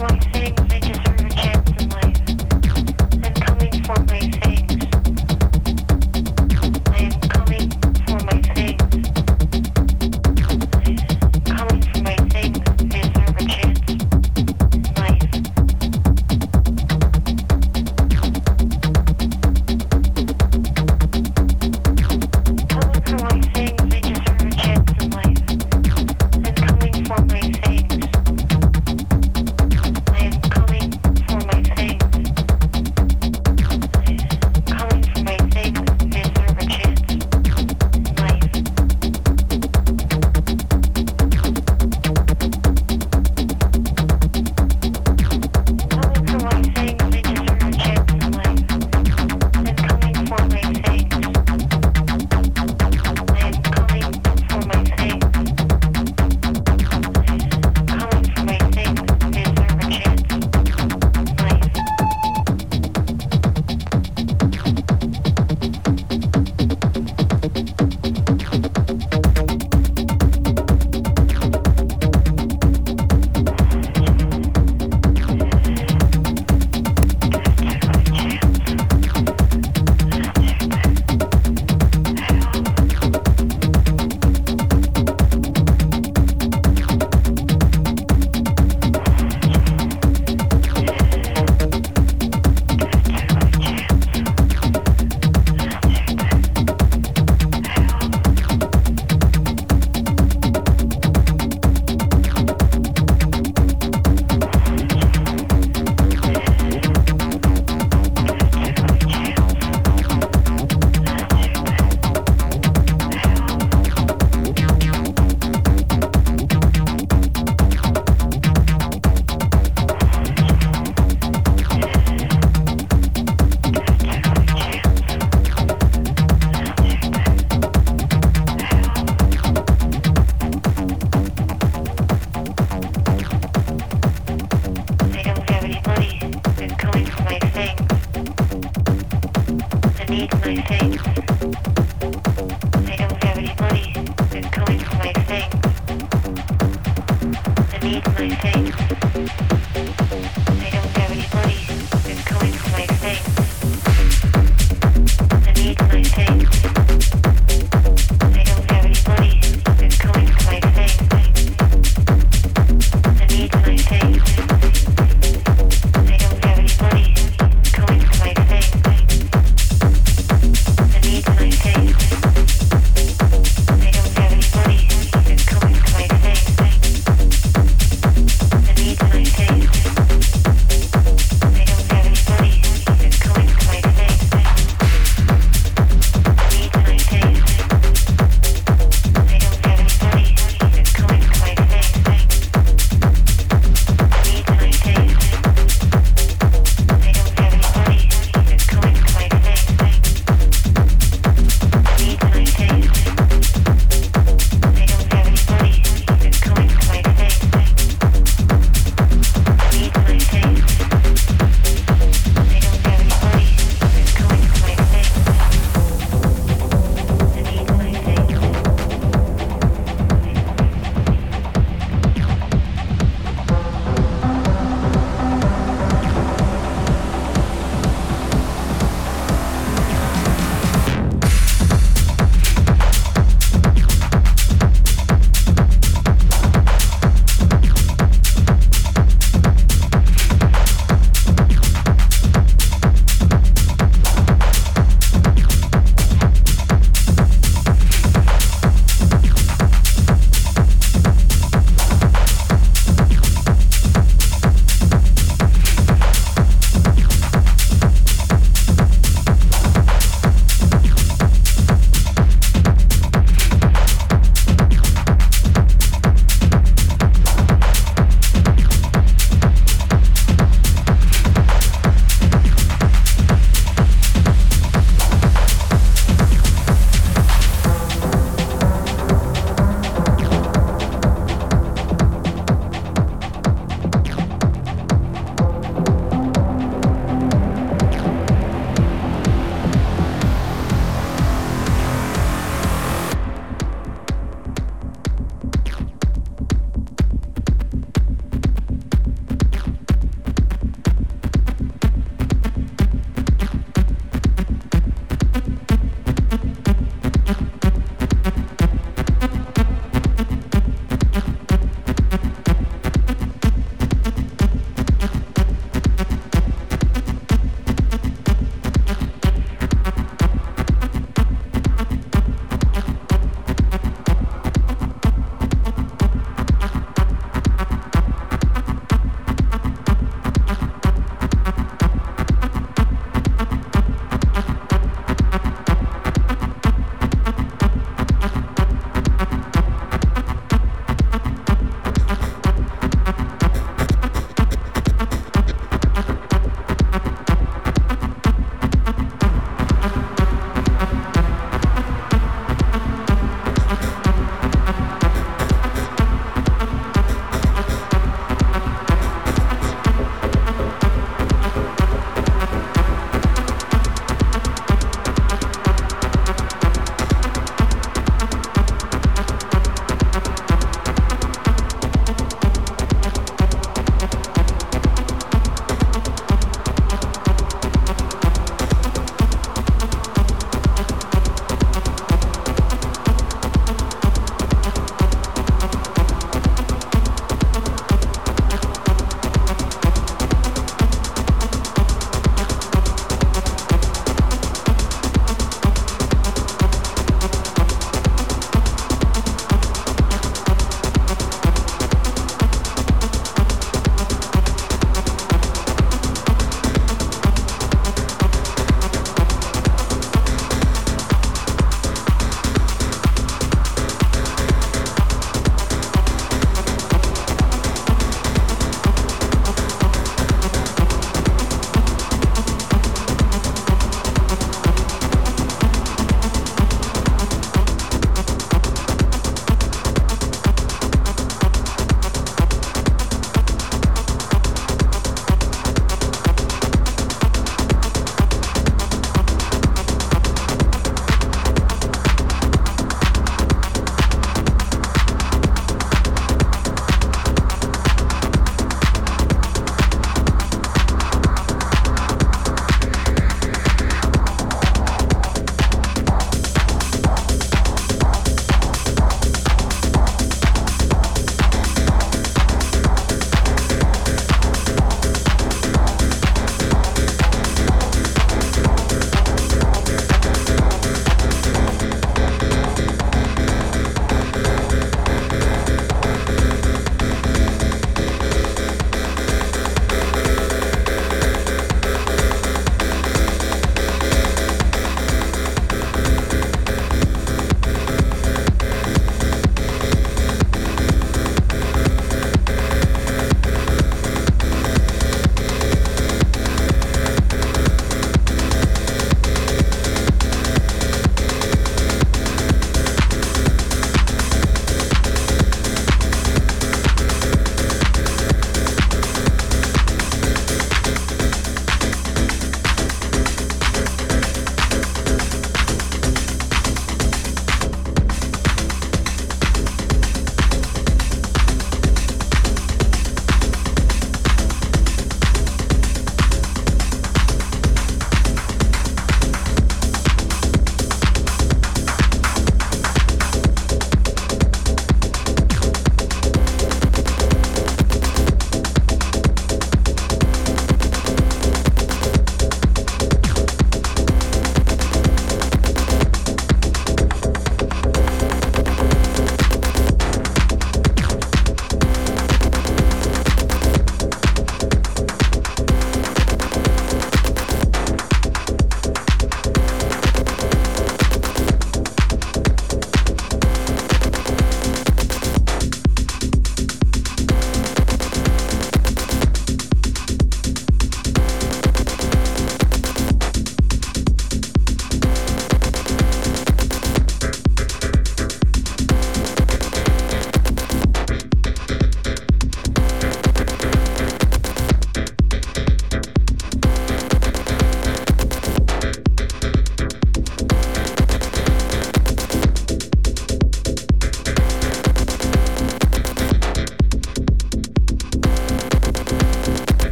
everyone